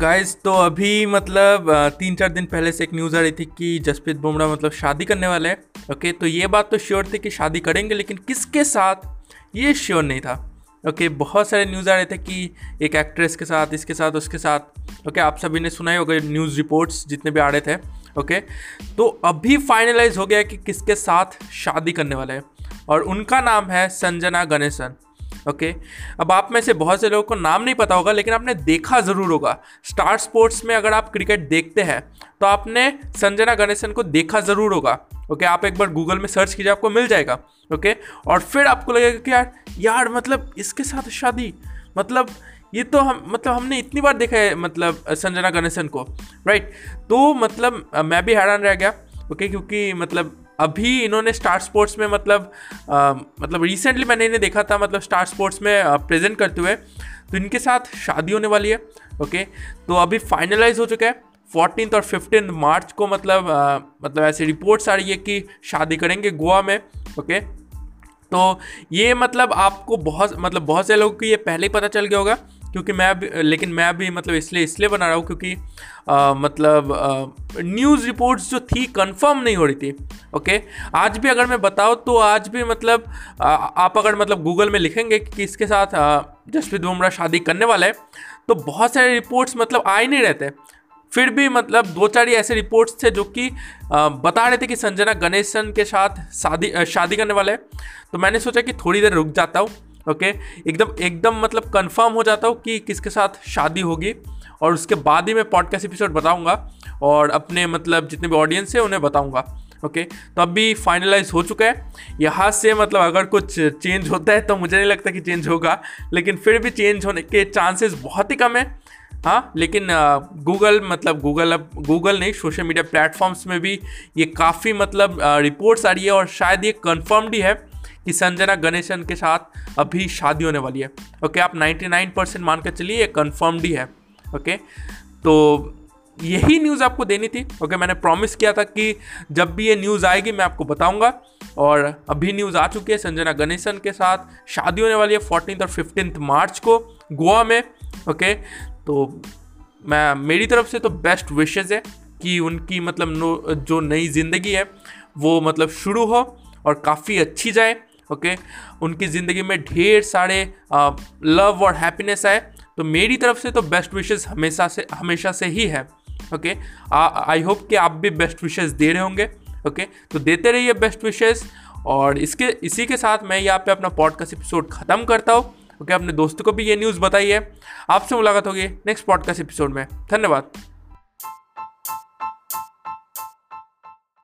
Guys तो अभी मतलब तीन चार दिन पहले से एक न्यूज़ आ रही थी कि जसप्रीत बुमराह मतलब शादी करने वाले हैं ओके तो ये बात तो श्योर थी कि शादी करेंगे, लेकिन किसके साथ? ये श्योर नहीं था ओके बहुत सारे न्यूज़ आ रहे थे कि एक एक्ट्रेस के साथ, इसके साथ, उसके साथ ओके आप सभी ने सुना ही होगा न्यूज़ रिपोर्ट्स जितने भी आ रहे थे ओके तो अभी फाइनलाइज हो गया कि किसके साथ शादी करने वाले हैं, और उनका नाम है संजना गणेशन ओके अब आप में से बहुत से लोगों को नाम नहीं पता होगा, लेकिन आपने देखा ज़रूर होगा। स्टार स्पोर्ट्स में अगर आप क्रिकेट देखते हैं तो आपने संजना गणेशन को देखा ज़रूर होगा। ओके आप एक बार गूगल में सर्च कीजिए, आपको मिल जाएगा। ओके और फिर आपको लगेगा कि यार यार मतलब इसके साथ शादी? मतलब ये तो हम मतलब हमने इतनी बार देखा है मतलब संजना गणेशन को राइट तो मतलब मैं भी हैरान रह गया। ओके क्योंकि मतलब अभी इन्होंने स्टार स्पोर्ट्स में मतलब अ, मतलब रिसेंटली मैंने इन्हें देखा था मतलब स्टार स्पोर्ट्स में प्रेजेंट करते हुए। तो इनके साथ शादी होने वाली है ओके तो अभी फाइनलाइज हो चुका है। फोर्टीन और फिफ्टीन मार्च को मतलब अ, मतलब ऐसी रिपोर्ट्स आ रही है कि शादी करेंगे गोवा में ओके तो ये मतलब आपको बहुत मतलब बहुत से लोगों को ये पहले ही पता चल गया होगा। क्योंकि मैं भी लेकिन मैं भी मतलब इसलिए इसलिए बना रहा हूँ क्योंकि अ, मतलब न्यूज़ रिपोर्ट्स जो थी कंफर्म नहीं हो रही थी ओके आज भी अगर मैं बताऊँ तो आज भी मतलब अ, आप अगर मतलब गूगल में लिखेंगे कि किसके साथ जसप्रीत बुमराह शादी करने वाला है तो बहुत सारे रिपोर्ट्स मतलब आ ही नहीं रहते फिर भी मतलब दो चार ही ऐसे रिपोर्ट्स थे जो कि बता रहे थे कि संजना गणेशन के साथ शादी शादी करने वाले हैं। तो मैंने सोचा कि थोड़ी देर रुक जाता हूँ ओके? एकदम एकदम मतलब कंफर्म हो जाता हूँ कि किसके साथ शादी होगी। और उसके बाद ही मैं पॉडकास्ट एपिसोड बताऊँगा और अपने मतलब जितने भी ऑडियंस है, उन्हें बताऊँगा। ओके? तो अभी फाइनलाइज हो चुका है। यहाँ से मतलब अगर कुछ चेंज होता है तो मुझे नहीं लगता कि चेंज होगा। लेकिन फिर भी चेंज होने के चांसेस बहुत ही कम है। हाँ लेकिन गूगल मतलब गूगल अब गूगल नहीं सोशल मीडिया प्लेटफॉर्म्स में भी ये काफ़ी मतलब रिपोर्ट्स आ रही है और शायद ये कंफर्म्ड ही है। कि संजना गणेशन के साथ अभी शादी होने वाली है। ओके आप 99 परसेंट मान कर चलिए, ये कंफर्म्ड ही है। ओके तो यही न्यूज़ आपको देनी थी। ओके मैंने प्रॉमिस किया था कि जब भी ये न्यूज़ आएगी, मैं आपको बताऊँगा। और अभी न्यूज़ आ चुकी है संजना गणेशन के साथ। शादी होने वाली है फोर्टीन और फिफ्टीन मार्च को गोवा में। ओके तो मैं, मेरी तरफ़ से तो बेस्ट विशेज़ है कि उनकी मतलब जो नई ज़िंदगी है, वो मतलब शुरू हो और काफ़ी अच्छी जाए। ओके? उनकी ज़िंदगी में ढेर सारे लव और हैप्पीनेस आए। तो मेरी तरफ़ से तो बेस्ट विशेज़ हमेशा से हमेशा से ही है, ओके? आई होप कि आप भी बेस्ट विशेज़ दे रहे होंगे, ओके? तो देते रहिए बेस्ट विशेज़ और इसके, इसी के साथ मैं यहाँ पे अपना पॉडकास्ट एपिसोड ख़त्म करता हूँ, ओके? अपने दोस्तों को भी ये न्यूज़ बताइए। आपसे मुलाकात होगी नेक्स्ट पॉडकास्ट एपिसोड में। धन्यवाद।